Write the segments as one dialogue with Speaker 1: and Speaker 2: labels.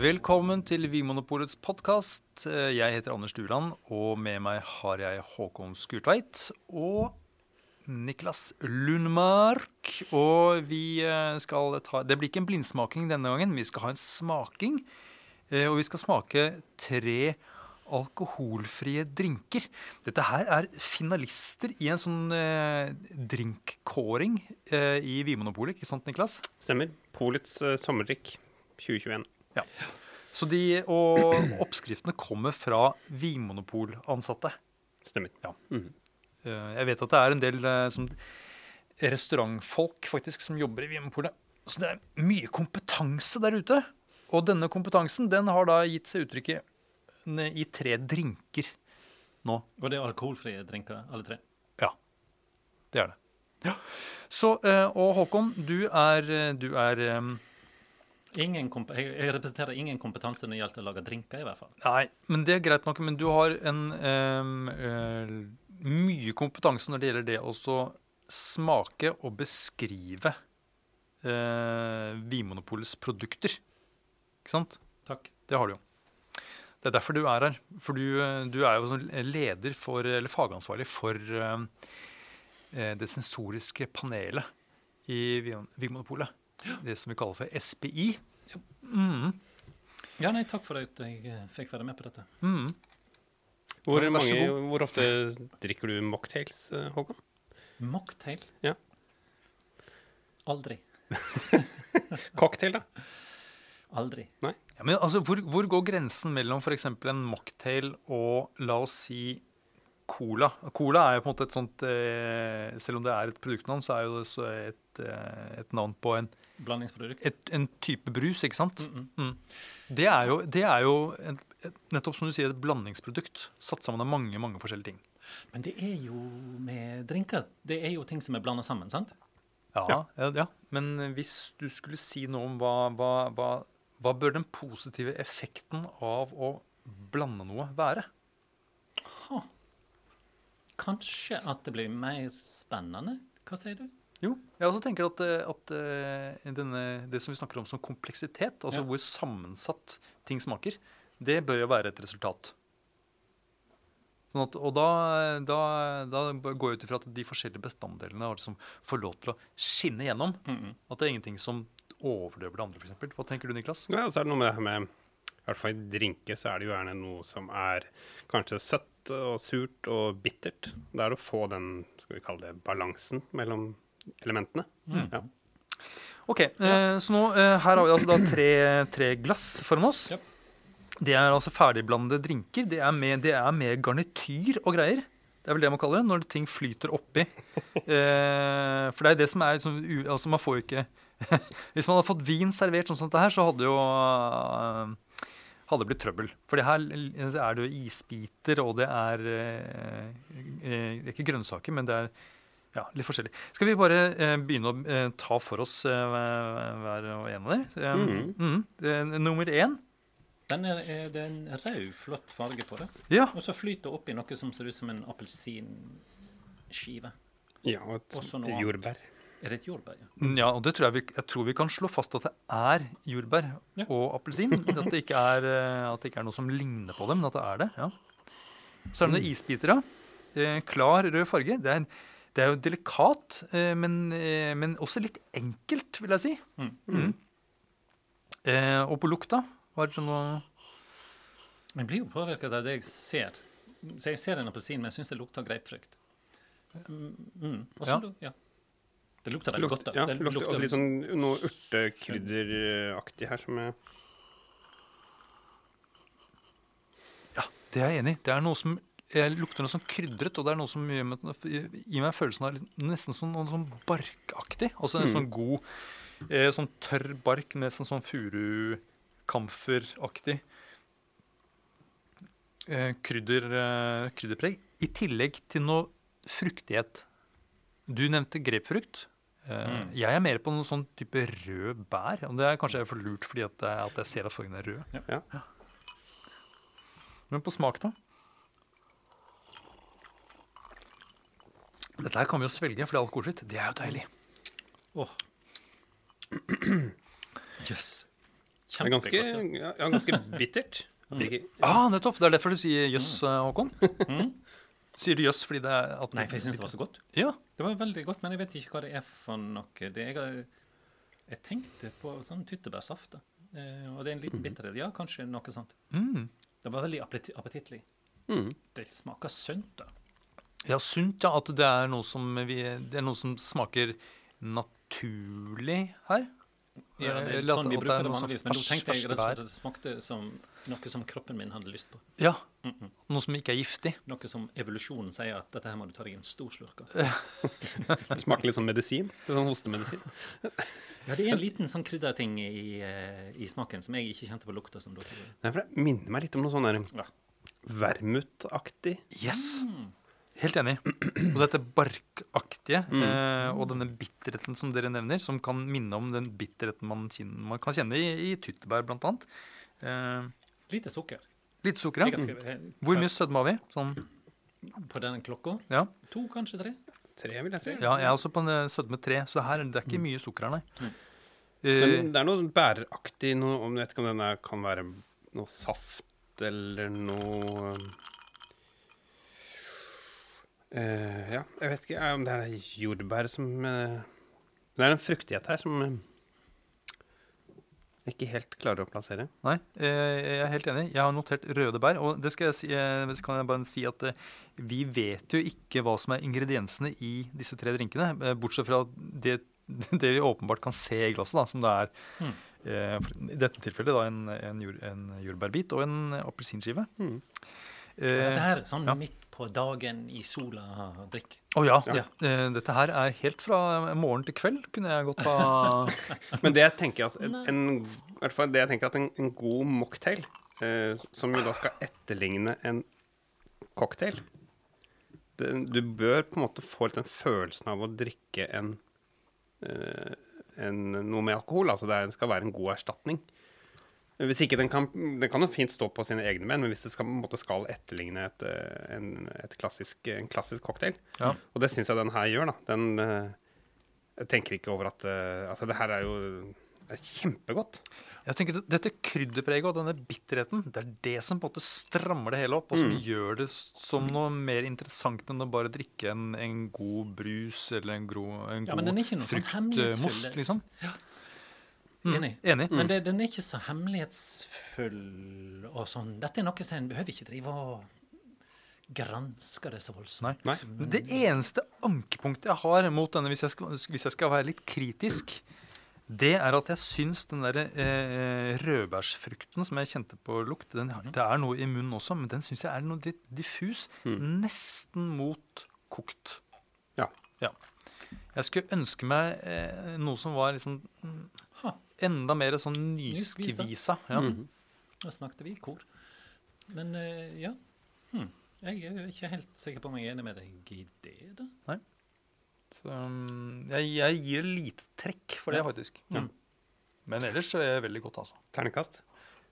Speaker 1: Velkommen til Vinmonopolets podkast. Jeg heter Anders Duland, og med meg har jeg Håkon Skurtveit og Niklas Lundmark. Og vi eh, skal ta Det blir ikke en blindsmaking denne gangen, vi skal ha en smaking. Eh, Og vi skal smake tre alkoholfrie drinker. Dette her er finalister i en sånn eh, drinkkåring eh, i Vinmonopolet, ikke sant, Niklas?
Speaker 2: Stemmer. Polets eh, sommerdrikk 2021.
Speaker 1: Ja. Så de, og oppskriftene kommer fra Vinmonopol-ansatte.
Speaker 2: Stemmer.
Speaker 1: Ja. Mm Jeg vet at det er en del eh, som restaurantfolk faktisk som jobber i Vinmonopolet. Så det er mye kompetanse der ute. Og denne kompetansen den har da gitt seg uttrykk i, tre drinker nå.
Speaker 3: Og det er alkoholfrie drinker, alle tre.
Speaker 1: Ja, det er det. Ja. Så, eh, og Håkon, du er, du er
Speaker 3: Ingen jeg, representerer ingen kompetanse når det gjelder å lage drinker, i hvert fall.
Speaker 1: Nei, men det er greit nok. Men du har en eh, mye kompetanse når det gjelder det å smake og beskrive eh, Vinmonopolets produkter. Ikke sant?
Speaker 3: Takk.
Speaker 1: Det har du jo. Det er derfor du er her. For du, du er jo sånn leder for, eller fagansvarlig for eh, det sensoriske panelet i Vin- Vinmonopolet. Det som vi kaller for SPI. Mm,
Speaker 3: Ja, nei, takk for at jeg eh, fikk være med på dette.
Speaker 1: mm.
Speaker 2: Hvor,
Speaker 1: vær
Speaker 2: mange, hvor ofte drikker du mocktails, eh, Håkon?
Speaker 3: Mocktail?
Speaker 2: Ja.
Speaker 3: Aldri.
Speaker 2: Cocktail, da?
Speaker 3: Aldri.
Speaker 1: Ja, men altså, hvor, hvor går grensen mellom f.eks. en mocktail og la oss si cola? Cola er jo på en måte et sånt eh, Selv om det er et produktnavn, så er jo det så et, eh, et navn på en,
Speaker 3: Blandingsprodukt.
Speaker 1: et, en type brus, ikke sant?
Speaker 3: Mm -mm.
Speaker 1: Det er jo, det er jo et, et, nettopp som du sier, et blandingsprodukt. Satt sammen av mange mange forskjellige ting.
Speaker 3: Men det er jo med drinker Det er jo ting som er blanda sammen, sant?
Speaker 1: Ja,
Speaker 2: Ja.
Speaker 1: ja. ja. Men hvis du skulle si noe om hva, hva, hva, hva bør den positive effekten av å blande noe være?
Speaker 3: Kanskje at det blir mer spennende? Hva sier du?
Speaker 1: Jo, jeg også tenker at, eh, at eh, denne, det som vi snakker om som kompleksitet, altså
Speaker 3: Ja.
Speaker 1: hvor sammensatt ting smaker, det bør jo være et resultat. Sånn at, og da, da, da går jeg ut ifra at de forskjellige bestanddelene har liksom får lov til å skinne gjennom.
Speaker 3: Mm -hmm.
Speaker 1: At det er ingenting som overdøver det andre, f.eks. Hva tenker du, Niklas?
Speaker 2: Ja, så er det noe med det her med I hvert fall i drinker så er det jo gjerne noe som er kanskje søtt og surt og bittert. Det er å få den skal vi kalle det, balansen mellom elementene.
Speaker 3: Mm.
Speaker 2: Ja.
Speaker 1: Ok, eh, så nå eh, her har vi altså da tre, tre glass foran oss.
Speaker 3: Ja.
Speaker 1: Det er altså ferdigblandede drinker. Det er, med, det er med garnityr og greier. Det er vel det man kaller det, når ting flyter oppi. Eh, for det er det som er liksom, u, Altså, man får jo ikke Hvis man hadde fått vin servert sånn som dette her, så hadde jo eh, hadde blitt trøbbel. For det her er det jo isbiter, og det er eh, eh, Ikke grønnsaker, men det er ja, litt forskjellig. Skal vi bare eh, begynne å eh, ta for oss eh, hver og en av dem? Mm. Eh, nummer én.
Speaker 3: Den er, er det er en rød, flott farge på det.
Speaker 1: Ja.
Speaker 3: Og så flyter det oppi noe som ser ut som en appelsinskive.
Speaker 2: ja, og et jordbær.
Speaker 3: Er det et jordbær? Ja?
Speaker 1: ja, og det tror jeg, vi, jeg tror vi kan slå fast at det er jordbær
Speaker 3: Ja.
Speaker 1: og appelsin. At, det er, eh, at det ikke er noe som ligner på dem, men at det er det. ja. Så er det noen isbiter, da. Eh, klar rød farge. Det er, det er jo delikat, eh, men, men også litt enkelt, vil jeg si.
Speaker 3: Mm.
Speaker 1: Mm. Eh, og på lukta var det noe
Speaker 3: Jeg blir jo påvirket av det jeg ser. Så jeg ser en appelsin, men jeg syns det lukter grapefrukt. Mm, mm. Og så
Speaker 1: Ja.
Speaker 3: lu- ja. Det lukter veldig
Speaker 2: Lukt,
Speaker 3: godt. da.
Speaker 2: ja,
Speaker 3: det
Speaker 2: lukter også litt sånn noe urtekrydderaktig her som er
Speaker 1: Ja, det er jeg enig i. Det er noe som jeg lukter noe sånn krydret, og det er noe som gir meg, gir meg følelsen av litt- nesten sånn, noe sånn barkaktig. Altså en
Speaker 2: Mm.
Speaker 1: sånn god, eh, sånn tørr bark, nesten sånn furukamferaktig. Eh, krydder, eh, krydderpreg. I tillegg til noe fruktighet. Du nevnte grepfrukt. Eh,
Speaker 3: Mm.
Speaker 1: Jeg er mer på noen sånn type rød bær. Og det er kanskje for lurt fordi at, jeg- at jeg ser at fargen er rød.
Speaker 2: Ja.
Speaker 1: Men på smak, da? Dette her kan vi jo svelge, for det er alkoholfritt. Det er jo deilig.
Speaker 3: Åh. Jøss.
Speaker 2: Det er ganske,
Speaker 3: ja.
Speaker 2: ja, ja, ganske bittert. Ikke-
Speaker 1: Ah, nettopp! Det er derfor du sier jøss, yes, Håkon.
Speaker 3: Mm.
Speaker 1: Sier du jøss fordi det er at
Speaker 3: Nei, for jeg syns det var så godt.
Speaker 1: Ja.
Speaker 3: Det var veldig godt, men jeg vet ikke hva det er for noe. Det, jeg, jeg tenkte på sånn tyttebærsaft. Eh, og det er en liten bitterhet. Ja, kanskje noe sånt.
Speaker 1: Mm.
Speaker 3: Det var veldig appeti- appetittlig.
Speaker 2: Mm.
Speaker 3: Det smaker sunt, da.
Speaker 1: ja, sunt, ja. At det er noe som, vi, det er noe som smaker naturlig her.
Speaker 3: Ja, det er sånn vi bruker
Speaker 1: er
Speaker 3: det vanligvis, men nå tenkte jeg rett og slett at det smakte som noe som kroppen min hadde lyst på.
Speaker 1: Ja.
Speaker 3: Mm -mm.
Speaker 1: Noe som ikke er giftig.
Speaker 3: Noe som evolusjonen sier at dette her må du ta deg en stor slurk av.
Speaker 2: Det smaker litt som medisin. Det er sånn hostemedisin.
Speaker 3: Ja, det er en liten sånn krydderting i, eh, i smaken som jeg ikke kjente på lukta. som dere.
Speaker 2: Nei, for Det minner meg litt om noe sånn
Speaker 3: Ja.
Speaker 2: vermutaktig.
Speaker 1: Yes!
Speaker 3: Mm.
Speaker 1: Helt enig. Og dette barkaktige
Speaker 2: Mm.
Speaker 1: eh, og denne bitterheten som dere nevner, som kan minne om den bitterheten man, kjenner, man kan kjenne i, i tyttebær, blant annet. Eh,
Speaker 3: Lite sukker.
Speaker 1: lite sukker, ja. Hvor mye sødme har vi? Sånn,
Speaker 3: På den klokka?
Speaker 1: ja.
Speaker 3: To, kanskje tre?
Speaker 2: Tre, vil jeg si.
Speaker 1: ja, jeg er også på en eh, sødme tre, så her, det er ikke mye sukker her, nei.
Speaker 3: Mm.
Speaker 1: Eh,
Speaker 2: Men det er noe bæraktig, noe, om Jeg vet ikke om den kan være noe saft eller noe eh, Ja, jeg vet ikke om det er jordbær som uh, Det er en fruktighet her som eh, jeg ikke helt klarer å plassere.
Speaker 1: Nei, eh, jeg er helt enig. Jeg har notert røde bær. Og det skal jeg si, kan jeg bare si at vi vet jo ikke hva som er ingrediensene i disse tre drinkene. Bortsett fra det, det vi åpenbart kan se i glasset, da, som det er
Speaker 3: Mm.
Speaker 1: eh, for- I dette tilfellet da en, en, jord, en jordbærbit og en appelsinskive.
Speaker 2: Mm.
Speaker 1: Eh,
Speaker 3: Dette her er sånn
Speaker 1: ja.
Speaker 3: midt på dagen i sola drikk.
Speaker 1: Å ja.
Speaker 2: Ja.
Speaker 1: Eh, dette her er helt fra morgen til kveld, kunne jeg godt ha
Speaker 2: Men det jeg tenker at en, i hvert fall det jeg tenker at en, en god mocktail, eh, som jo da skal etterligne en cocktail det, Du bør på en måte få litt den følelsen av å drikke en, eh, en noe med alkohol. Altså det skal være en god erstatning. Hvis ikke den kan, den kan jo fint stå på sine egne ben, men hvis det skal, på skal etterligne et, eh, en, et klassisk, en klassisk cocktail
Speaker 1: Ja.
Speaker 2: Og det syns jeg den her gjør, da. Den eh, Jeg tenker ikke over at eh, Altså, det her er jo er kjempegodt.
Speaker 1: Jeg tenker at Dette krydderpreget og denne bitterheten det er det som på en måte strammer det hele opp, og som
Speaker 2: Mm.
Speaker 1: gjør det som noe mer interessant enn å bare drikke en, en god brus eller en, gro, en
Speaker 3: Ja,
Speaker 1: god
Speaker 3: noe sånn
Speaker 1: liksom.
Speaker 3: hemmelighetsfull.
Speaker 1: Mm,
Speaker 3: Enig.
Speaker 1: Enig.
Speaker 3: Men det, den er ikke så hemmelighetsfull og sånn. Dette er noe som en behøver ikke drive og granske det så voldsomt.
Speaker 1: Nei.
Speaker 2: Nei.
Speaker 1: Det eneste ankepunktet jeg har mot denne, hvis jeg skal, hvis jeg skal være litt kritisk, det er at jeg syns den der eh, rødbærsfrukten som jeg kjente på lukt den, Det er noe i munnen også, men den syns jeg er noe litt diffus. Nesten mot kokt.
Speaker 2: Ja.
Speaker 1: Ja. Jeg skulle ønske meg eh, noe som var liksom mm. Enda mer sånn
Speaker 3: Nyskvisa.
Speaker 1: Ja. Ja.
Speaker 2: -hmm.
Speaker 3: Da snakket vi i kor. Men uh, ja. Hm. Jeg er ikke helt sikker på om jeg er enig med deg i det. da.
Speaker 1: Så um, jeg, jeg gir lite trekk for det,
Speaker 3: Ja.
Speaker 1: faktisk.
Speaker 3: Ja.
Speaker 1: Mm. Men ellers så er jeg veldig godt, altså.
Speaker 2: Ternekast.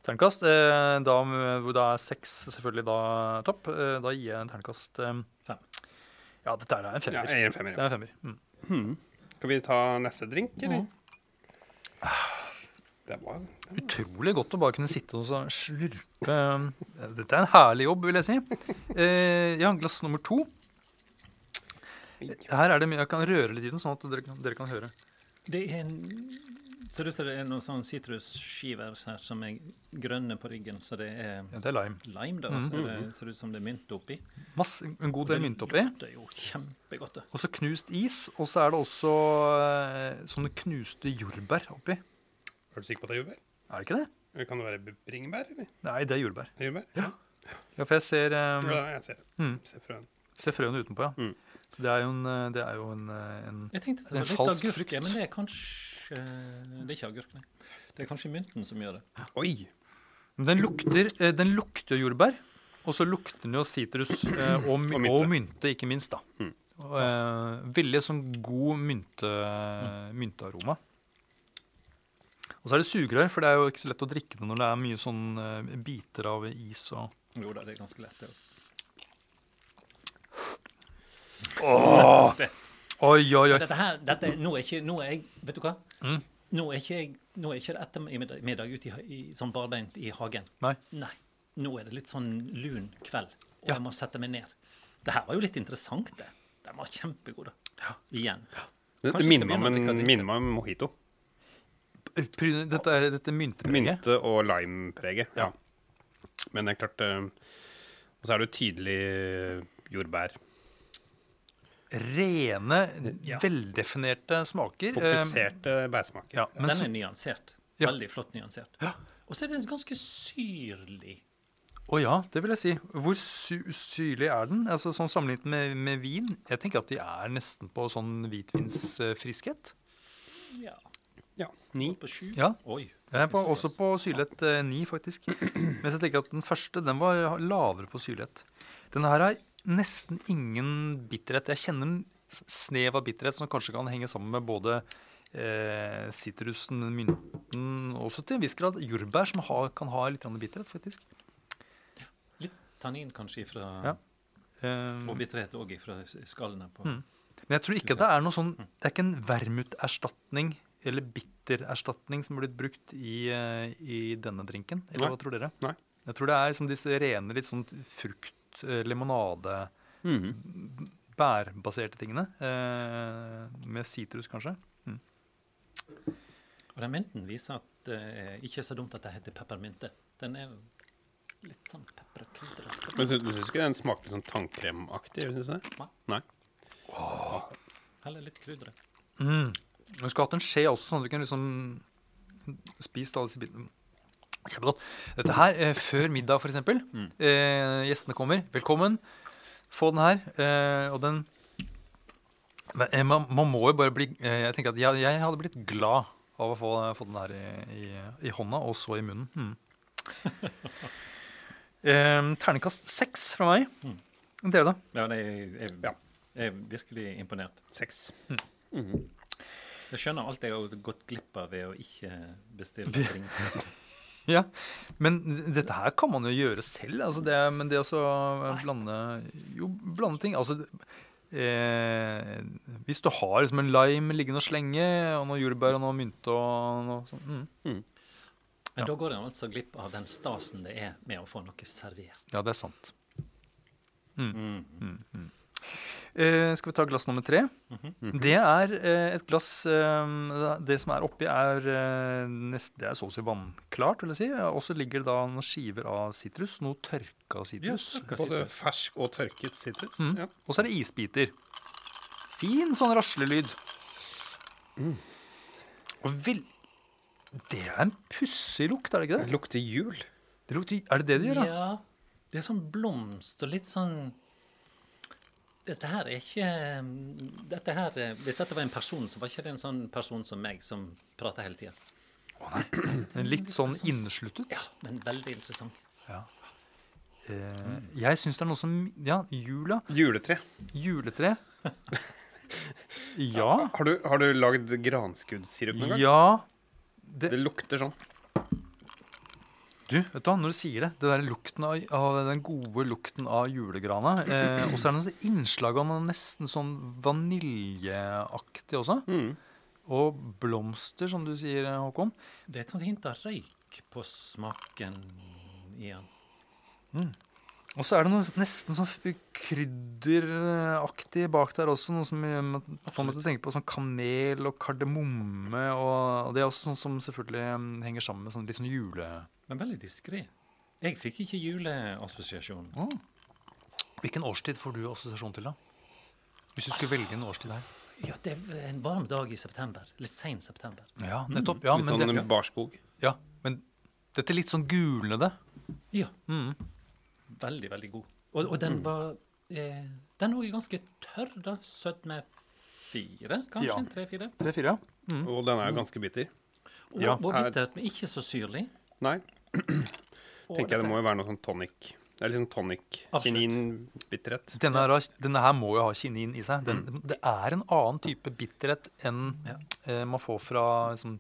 Speaker 1: Ternekast. Eh, da, hvor da er seks selvfølgelig da topp. Eh, da gir jeg en ternekast eh,
Speaker 3: Fem.
Speaker 1: Ja, dette er en
Speaker 2: Ja,
Speaker 1: femmer.
Speaker 2: jeg gir en femmer.
Speaker 1: det er en femmer. Mm.
Speaker 2: Hmm. Skal vi ta neste drink, eller? Det var
Speaker 1: Utrolig godt å bare kunne sitte og slurpe Dette er en herlig jobb, vil jeg si. Eh, ja, glass nummer to. Her er det mye Jeg kan røre litt i den, sånn at dere kan, dere kan høre.
Speaker 3: Det er en Ser ut som det er noen sånn sitrusskiver her som er grønne på ryggen, så det er
Speaker 1: Ja, det er lime.
Speaker 3: lime. da,
Speaker 1: mm.
Speaker 3: så det ser ut som det er mynt oppi.
Speaker 1: Mass, en god del mynt oppi.
Speaker 3: Det er jo kjempegodt. det.
Speaker 1: Og så knust is. Og så er det også eh, sånne knuste jordbær oppi.
Speaker 2: Er du sikker på at det er jordbær?
Speaker 1: Er det ikke det?
Speaker 2: Eller kan det være bringebær, eller?
Speaker 1: Nei, det er jordbær.
Speaker 2: Det er Jordbær?
Speaker 1: Ja. Ja, for jeg ser, um,
Speaker 2: Ja, jeg ser
Speaker 1: mm,
Speaker 2: Ser frøen.
Speaker 1: ser frøene utenpå, ja.
Speaker 2: Mm.
Speaker 1: Så det er jo en, eh, det er jo en, eh, en
Speaker 3: Jeg tenkte det
Speaker 1: Det er
Speaker 3: var litt
Speaker 1: falsk
Speaker 3: agurk,
Speaker 1: frukt.
Speaker 3: ja, men det er kanskje Det er ikke agurk, nei. Det er kanskje mynten som gjør det.
Speaker 2: Oi!
Speaker 1: Men den lukter, eh, den lukter jordbær, og så lukter den jo sitrus eh, og, my
Speaker 2: Og mynte.
Speaker 1: og mynte, ikke minst. da.
Speaker 2: Mm.
Speaker 1: Og, eh, veldig sånn god mynte, myntearoma. Og så er det sugerør, for det er jo ikke så lett å drikke det når det er mye sånn uh, biter av is og
Speaker 3: Jo da, det er ganske lett. det.
Speaker 1: Åh! Oi, oi, oi.
Speaker 3: Dette her, dette, er- nå er ikke Nå er jeg Vet du hva?
Speaker 1: Mm.
Speaker 3: Nå er ikke jeg nå er ikke det ettermiddag ute i, ha- i, sånn barbeint i hagen.
Speaker 1: Nei.
Speaker 3: Nei. Nå er det litt sånn lun kveld, og
Speaker 1: Ja.
Speaker 3: jeg må sette meg ned. Det her var jo litt interessant, det. Den var kjempegod, da. Igjen.
Speaker 2: Det,
Speaker 3: Kanskje
Speaker 2: det
Speaker 3: skal
Speaker 2: minner meg
Speaker 3: begynne å
Speaker 2: om en,
Speaker 3: drikke drikke.
Speaker 2: minner meg om mojito.
Speaker 1: Dette er dette myntepreget.
Speaker 2: Mynte- og limepreget. Ja.
Speaker 1: Ja.
Speaker 2: Men det er klart eh, Og så er det jo tydelig eh, jordbær.
Speaker 1: Rene,
Speaker 3: Ja.
Speaker 1: veldefinerte smaker. Eh,
Speaker 2: Fokuserte bærsmaker.
Speaker 1: Ja, men
Speaker 3: Den
Speaker 1: så,
Speaker 3: er nyansert.
Speaker 1: Ja.
Speaker 3: Veldig flott nyansert.
Speaker 1: Ja.
Speaker 3: Og så er den ganske syrlig.
Speaker 1: å ja, det vil jeg si. Hvor sy syrlig er den? Altså sånn Sammenlignet med, med vin? Jeg tenker at de er nesten på sånn hvitvinsfriskhet.
Speaker 3: Ja.
Speaker 2: Ja. Ni.
Speaker 3: På sju.
Speaker 1: Ja.
Speaker 3: Oi.
Speaker 1: Jeg er på, også på syrlighet eh, 9, faktisk. Mens jeg tenker at den første den var lavere på syrlighet. Denne her har nesten ingen bitterhet. Jeg kjenner en snev av bitterhet som kanskje kan henge sammen med både eh, sitrusen, mynten, og også til en viss grad jordbær, som har, kan ha litt bitterhet, faktisk.
Speaker 3: Litt tannin kanskje ifra
Speaker 1: Ja. um,
Speaker 3: Og bitterhet òg fra s- skallene på
Speaker 1: Mm. Men jeg tror ikke at det er noe sånn Det er ikke en vermuterstatning eller bittererstatning som er blitt brukt i, eh, i denne drinken. Eller
Speaker 2: Nei.
Speaker 1: hva tror dere?
Speaker 2: Nei.
Speaker 1: Jeg tror det er liksom disse rene litt sånn frukt, limonade limonade,
Speaker 2: -hmm.
Speaker 1: bærbaserte tingene. Eh, med sitrus, kanskje.
Speaker 3: Og den mynten viser at det er ikke så dumt at det heter peppermynte. Den er litt sånn pepperkrydder.
Speaker 2: Men syns du ikke den smaker litt sånn tannkremaktig? Synes du det?
Speaker 3: Nei.
Speaker 2: Nei.
Speaker 3: Heller litt krydder.
Speaker 1: Mm. Vi skulle hatt en skje også, sånn at vi kunne liksom spist alle disse bitene. Kjempegodt. Dette her eh, før middag, f.eks.
Speaker 3: Mm.
Speaker 1: Eh, gjestene kommer. Velkommen. Få den her. Eh, og den Men, eh, man, man må jo bare bli eh, Jeg tenker at jeg, jeg hadde blitt glad av å få, få den her i, i, i hånda, og så i munnen. Mm. eh, terningkast seks fra meg.
Speaker 3: Mm.
Speaker 1: Dere, da?
Speaker 3: Ja, det er, jeg,
Speaker 2: Ja.
Speaker 3: jeg er virkelig imponert.
Speaker 2: Seks.
Speaker 1: Mm.
Speaker 2: Mhm.
Speaker 3: Jeg skjønner alt jeg har gått glipp av ved å ikke bestille drink.
Speaker 1: Ja, men dette her kan man jo gjøre selv. Altså det, men det å blande Jo, blande ting. Altså eh, Hvis du har liksom en lime liggende og slenge, og noe jordbær og noe mynte og noe sånt mm.
Speaker 3: Men da går en altså glipp av den stasen det er med å få noe servert.
Speaker 1: Ja, det er sant.
Speaker 3: Mm. Mm. Mm.
Speaker 1: Eh, skal vi ta glass nummer tre?
Speaker 3: Mhm.
Speaker 1: Det er uh, et glass eh, Det som er oppi, er nest, Det er så å si vannklart, vil jeg si. Og så ligger det da noen skiver av sitrus. Noe tørka sitrus.
Speaker 3: Ja,
Speaker 2: Både fersk og tørket sitrus.
Speaker 1: Mm.
Speaker 2: Ja.
Speaker 1: Og så er det isbiter. Fin sånn raslelyd. Og vil, Det er en pussig lukt, er det ikke
Speaker 2: Det
Speaker 1: det?
Speaker 2: lukter jul.
Speaker 1: det lukter, er det det det gjør, da?
Speaker 3: Ja. Det er sånn blomst og litt sånn Dette her er ikke dette her, Hvis dette var en person, så var ikke det en sånn person som meg som prater hele tida.
Speaker 1: Oh, Litt sånn innesluttet.
Speaker 3: Ja, men veldig interessant.
Speaker 1: Eh, jeg syns det er noe som Ja, jula.
Speaker 2: Juletre.
Speaker 1: Juletre. Ja.
Speaker 2: Har du, har du lagd granskuddsirup noen gang?
Speaker 1: Ja.
Speaker 2: Det
Speaker 1: Det,
Speaker 2: lukter sånn.
Speaker 1: Du, vet du når du sier det, det der lukten av, av den gode lukten av julegrana eh, Og så er det noen innslag av noe nesten sånn vaniljeaktig også.
Speaker 2: Mm.
Speaker 1: Og blomster, som du sier, Håkon.
Speaker 3: Det er et sånt hint av røyk på smaken i den.
Speaker 1: Og så er det noe nesten sånn krydderaktig bak der også. Noe som får meg til å tenke på sånn kanel og kardemomme. Og, og det er også sånn som selvfølgelig mm, henger sammen med sånn litt sånn jule...
Speaker 3: Men veldig diskré. Jeg fikk ikke juleassosiasjon.
Speaker 1: Å. Hvilken årstid får du assosiasjon til, da? Hvis du skulle velge en årstid her?
Speaker 3: Ja, det er en varm dag i september. Litt sein september.
Speaker 1: Ja, nettopp. Ja,
Speaker 2: Litt
Speaker 1: men,
Speaker 2: sånn
Speaker 1: det,
Speaker 2: barskog.
Speaker 1: ja, men dette er litt sånn gulnede.
Speaker 3: Ja,
Speaker 1: Mm.
Speaker 3: Veldig, veldig god. Og, og den var eh, Den òg ganske tørr, da. Sødme fire, kanskje?
Speaker 1: Ja.
Speaker 3: Tre-fire.
Speaker 1: Tre-fire, ja. Mm.
Speaker 2: Og den er jo ganske bitter.
Speaker 3: Og,
Speaker 1: Ja.
Speaker 3: og
Speaker 2: Er-
Speaker 3: bittert, men ikke så syrlig.
Speaker 2: Nei, tenker jeg det må jo være noe sånn tonic. Det er litt sånn tonic. Kinin-bitterhet.
Speaker 1: Denne, denne her må jo ha kinin i seg. Den, Det er en annen type bitterhet enn
Speaker 3: Ja.
Speaker 1: eh, man får fra liksom,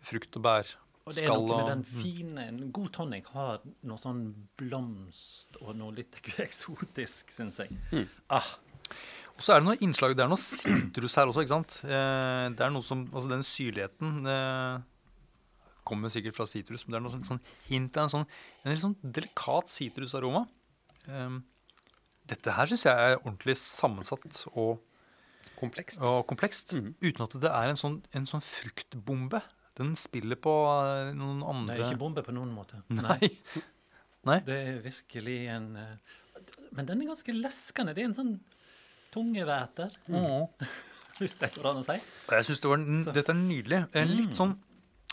Speaker 1: frukt og bær.
Speaker 3: Og det er noe med den fine En god tonic har noe sånn blomst og noe litt eksotisk, syns jeg.
Speaker 2: Mm.
Speaker 3: Ah,
Speaker 1: Og så er det noe innslag, det er noe sitrus her også, ikke sant? Eh, det er noe som, altså Den syrligheten eh, kommer sikkert fra sitrus, men det er noe sånn, sånn hint av en sånn en litt sånn delikat sitrusaroma. Um, dette her syns jeg er ordentlig sammensatt og,
Speaker 2: Komplekst.
Speaker 1: og komplekst.
Speaker 2: mm.
Speaker 1: Uten at det er en sånn, en sånn fruktbombe. Den spiller på eh, noen
Speaker 3: Det
Speaker 1: andre
Speaker 3: er ikke bombe på noen måte.
Speaker 1: Nei. Nei.
Speaker 3: Det er virkelig en eh, Men den er ganske leskende. Det er en sånn tungevæter,
Speaker 1: Mm.
Speaker 3: hvis det går an å si.
Speaker 1: Jeg synes det var, Dette er nydelig. En
Speaker 3: Mm.
Speaker 1: litt sånn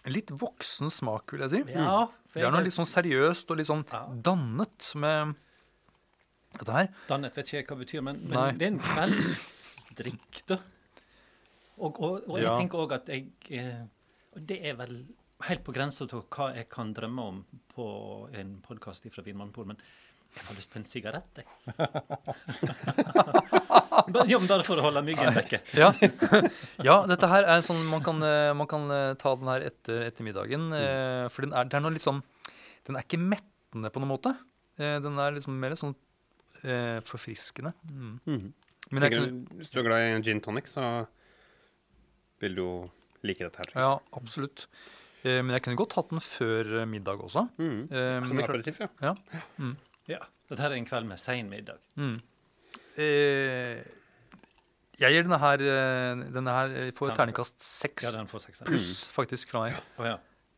Speaker 1: litt voksen smak, vil jeg si.
Speaker 3: Ja,
Speaker 1: Det er noe litt sånn seriøst og litt sånn
Speaker 3: Ja.
Speaker 1: dannet med dette her.
Speaker 3: Dannet vet ikke jeg hva det betyr, men, men det er en kveldsdrikk, da. Og, og, og jeg
Speaker 1: Ja.
Speaker 3: tenker òg at jeg eh, Det er vel helt på grensa til hva jeg kan drømme om på en podkast fra Vinmonopolet, men jeg har lyst på en sigarett, jeg. Ja, men bare for å holde myggen vekke.
Speaker 1: Ja. ja, dette her er sånn man kan, eh, man kan eh, ta den her etter ettermiddagen. Mm. For den er, den er noe litt sånn Den er ikke mettende på noen måte. Eh, Den er liksom mer sånn eh, forfriskende. Mm.
Speaker 2: Mm.
Speaker 1: Men jeg
Speaker 2: du- Hvis du er glad i en gin tonic, så vil du jo like dette her.
Speaker 1: ja, absolutt. Eh, Men jeg kunne godt hatt den før eh, middag også.
Speaker 2: Mm.
Speaker 1: Eh,
Speaker 2: Som
Speaker 1: aperitiff, ja.
Speaker 2: Ja. ja.
Speaker 1: Ja.
Speaker 3: Ja, Dette her er en kveld med sein middag.
Speaker 1: Mm. Eh, jeg gir denne her eh, Denne her får terningkast seks
Speaker 3: Ja, den får
Speaker 1: pluss, faktisk, fra meg.
Speaker 3: Oh, ja.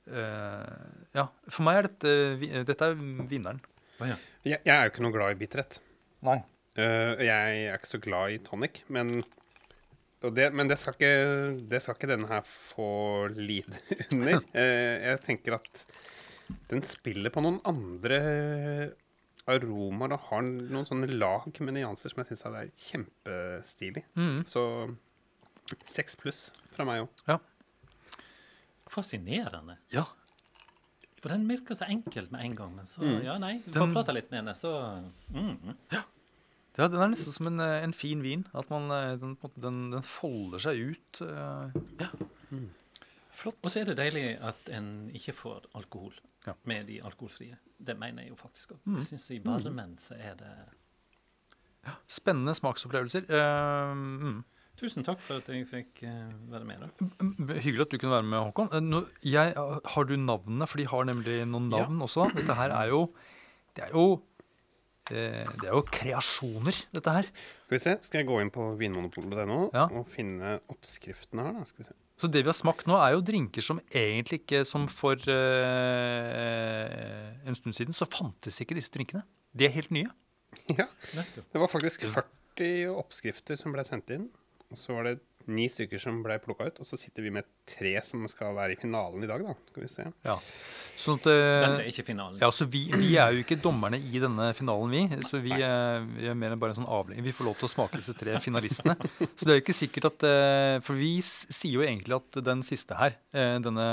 Speaker 1: Eh, ja, for meg er dette Dette er vinneren.
Speaker 3: Oh, ja.
Speaker 2: Jeg, jeg er jo ikke noe glad i bitterhet.
Speaker 1: Nei.
Speaker 2: Uh, jeg er ikke så glad i tonic, men det, Men det skal, ikke, det skal ikke denne her få lide under. Eh, jeg tenker at den spiller på noen andre aromaer og har noen sånne lag med nyanser som jeg syns er kjempestilig.
Speaker 1: Mm.
Speaker 2: Så seks pluss fra meg òg.
Speaker 3: Fascinerende.
Speaker 1: Ja.
Speaker 3: For den virker så enkelt med en gang, men så
Speaker 2: Mm.
Speaker 3: Ja, nei. Vi
Speaker 1: Den-
Speaker 3: får prate litt med henne, så mm.
Speaker 1: ja, den er nesten som en, eh, en fin vin. At man, eh, den, den, den folder seg ut. eh,
Speaker 3: Flott. Og så er det deilig at en ikke får alkohol
Speaker 1: Ja.
Speaker 3: med de alkoholfrie. Det mener jeg jo faktisk òg.
Speaker 1: Mm.
Speaker 3: Jeg syns i varmen så er det
Speaker 1: Spennende smaksopplevelser. Uh, mm.
Speaker 3: Tusen takk for at jeg fikk være med. da.
Speaker 1: Mm, Hyggelig at du kunne være med, Håkon. Nå, jeg, har du navnene? For de har nemlig noen navn også. Dette her er jo Det er jo Det er jo kreasjoner, dette her.
Speaker 2: Skal vi se, skal jeg gå inn på vinmonopolet.no
Speaker 1: Ja.
Speaker 2: og finne oppskriftene her, da? Skal vi se.
Speaker 1: Så det vi har smakt nå, er jo drinker som egentlig ikke Som for eh, en stund siden så fantes ikke disse drinkene. De er helt nye.
Speaker 2: Ja. Det var faktisk 40 oppskrifter som ble sendt inn. Og så var det ni stykker som ble plukka ut. Og så sitter vi med tre som skal være i finalen i dag, da. Skal vi se.
Speaker 1: Ja. Sånn at uh,
Speaker 3: Dette er ikke finalen.
Speaker 1: Ja, så vi, vi er jo ikke dommerne i denne finalen, vi. Så vi, er- vi er mer enn bare en sånn avling. Vi får lov til å smake disse tre finalistene. Så det er jo ikke sikkert at uh, For vi sier jo egentlig at den siste her, uh, denne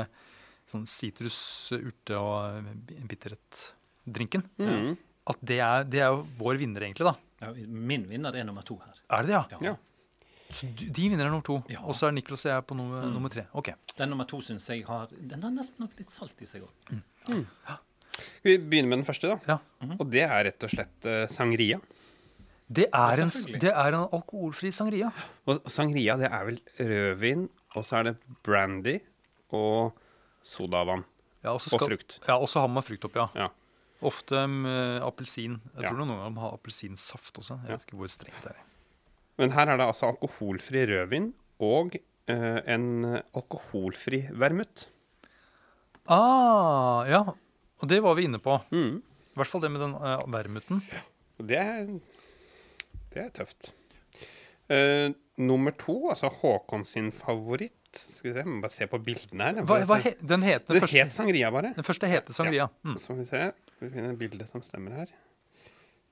Speaker 1: sånn sitrus, urte og bitterhet-drinken,
Speaker 2: Mhm.
Speaker 1: at det er, det er jo vår vinner, egentlig, da.
Speaker 3: Ja, min vinner er nummer to her.
Speaker 1: Er det det, ja?
Speaker 3: Ja.
Speaker 2: Ja.
Speaker 1: Så de, vinner er nummer to.
Speaker 3: Ja.
Speaker 1: Og så er Niklas og jeg på nummer, nummer tre. Okay.
Speaker 3: Den nummer to syns jeg har Den har nesten nok litt salt i seg òg.
Speaker 2: Skal vi begynner med den første, da?
Speaker 1: Ja.
Speaker 2: Og det er rett og slett uh, sangria.
Speaker 1: Det er, en, det er en alkoholfri sangria.
Speaker 2: Og sangria, det er vel rødvin, og så er det brandy og sodavann.
Speaker 1: Ja, og så
Speaker 2: Og frukt.
Speaker 1: Ja, og så har man frukt oppi, ja.
Speaker 2: Ja.
Speaker 1: Ofte med appelsin. Jeg
Speaker 2: Ja.
Speaker 1: tror noen ganger de har appelsinsaft også. Jeg
Speaker 2: Ja.
Speaker 1: vet ikke hvor strengt det er.
Speaker 2: Men her er det altså alkoholfri rødvin og eh, en alkoholfri vermut.
Speaker 1: Ah, ja. Og det var vi inne på.
Speaker 2: Mm.
Speaker 1: I hvert fall det med den uh, vermuten.
Speaker 2: Ja. Det er, det er tøft. Uh, nummer to, altså Håkon sin favoritt Skal vi se, jeg må bare se på bildene her.
Speaker 1: Hva, hva he, den het den
Speaker 2: den
Speaker 1: første,
Speaker 2: het sangria, bare.
Speaker 1: den første heter sangria. Mm.
Speaker 2: Så vi se. Vi finner et bilde som stemmer her.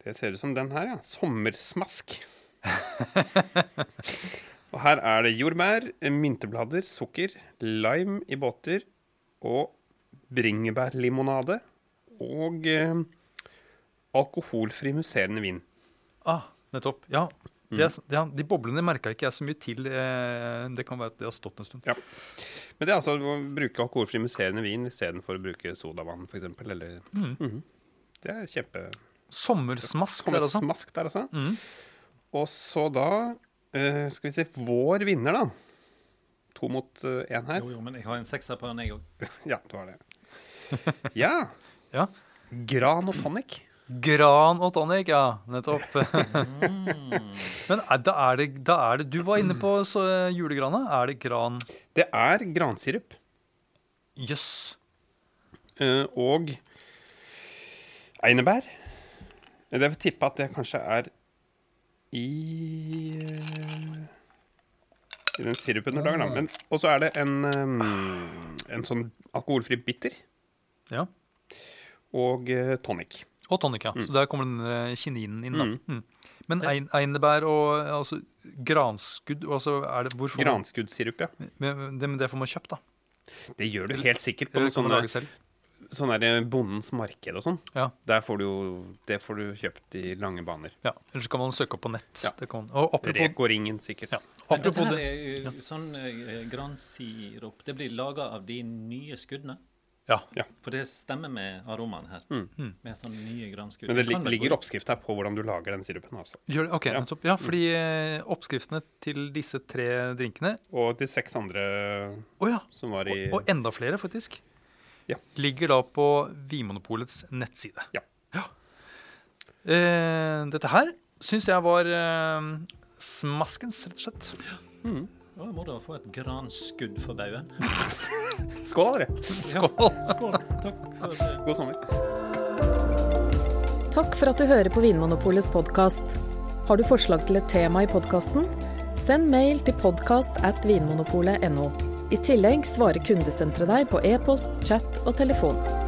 Speaker 2: Det ser ut som den her, ja. Sommersmask. og her er det jordbær, mynteblader, sukker, lime i båter og bringebærlimonade. Og eh, alkoholfri musserende vin.
Speaker 1: Ah, nettopp. Ja. Det er, ja, de boblene merka ikke jeg så mye til. Eh, det kan være at det har stått en stund.
Speaker 2: Ja. Men det er altså å bruke alkoholfri musserende vin istedenfor å bruke sodavann, f.eks. Eller
Speaker 1: Mm.
Speaker 2: Mm. Det er kjempe...
Speaker 1: Sommersmask der, altså.
Speaker 2: Der, altså. Og så da uh, Skal vi se Vår vinner, da. to mot én her.
Speaker 3: Jo, jo, men jeg har en sekser på den, jeg òg.
Speaker 2: Ja, du har det. Ja.
Speaker 1: Ja.
Speaker 2: Gran og tonic.
Speaker 1: Gran og tonic, ja. Nettopp. Men er, da, er det, da er det Du var inne på så, julegrana. Er det gran
Speaker 2: Det er gransirup
Speaker 1: Jøss.
Speaker 2: eh, og einebær. Jeg vil tippe at det kanskje er i eh, I den sirupen du lager, da. Men- Og så er det en, eh, en sånn alkoholfri bitter
Speaker 1: Ja.
Speaker 2: og eh, tonic.
Speaker 1: Og tonic, ja. Så der kommer den kininen inn. da.
Speaker 2: Mm.
Speaker 1: Mm. Men ein, einebær og altså, granskudd altså, er det, hvorfor
Speaker 2: Granskuddsirup, ja.
Speaker 1: Men det, men det får man kjøpt, da.
Speaker 2: Det gjør du helt sikkert på sånne. Sånn der Bondens marked og sånn.
Speaker 1: Ja.
Speaker 2: Der får du jo Det får du kjøpt i lange baner.
Speaker 1: ja. Eller så kan man søke opp på nett.
Speaker 2: Ja.
Speaker 1: Det kan. Og apropos,
Speaker 2: Reko-ringen, sikkert.
Speaker 1: ja. Apropos det,
Speaker 3: er sånn uh, gransirup. Det blir laga av de nye skuddene.
Speaker 1: ja.
Speaker 3: For det stemmer med aromaen her.
Speaker 2: Mm.
Speaker 3: Med sånne nye granskudd.
Speaker 2: Men det
Speaker 3: li
Speaker 2: lig ligger oppskrift her på hvordan du lager den sirupen. også.
Speaker 1: Gjør det? Ok,
Speaker 2: Ja.
Speaker 1: nettopp. Ja, fordi eh, oppskriftene til disse tre drinkene
Speaker 2: Og de seks andre
Speaker 1: oh, ja.
Speaker 2: som var i
Speaker 1: Og, og enda flere, faktisk.
Speaker 2: Ja.
Speaker 1: Ligger da på Vinmonopolets nettside.
Speaker 2: Ja.
Speaker 1: Eh, dette her syns jeg var eh, smaskens, rett og slett.
Speaker 3: Mm. Da må å få et granskudd for baugen.
Speaker 2: Skål, dere!
Speaker 1: Skål!
Speaker 3: Skål. Takk for det.
Speaker 2: God sommer.
Speaker 4: Takk for at du hører på Vinmonopolets podkast. Har du forslag til et tema i podkasten? Send mail til podkast at vinmonopolet.no. I tillegg svarer kundesenteret deg på e-post, chat og telefon.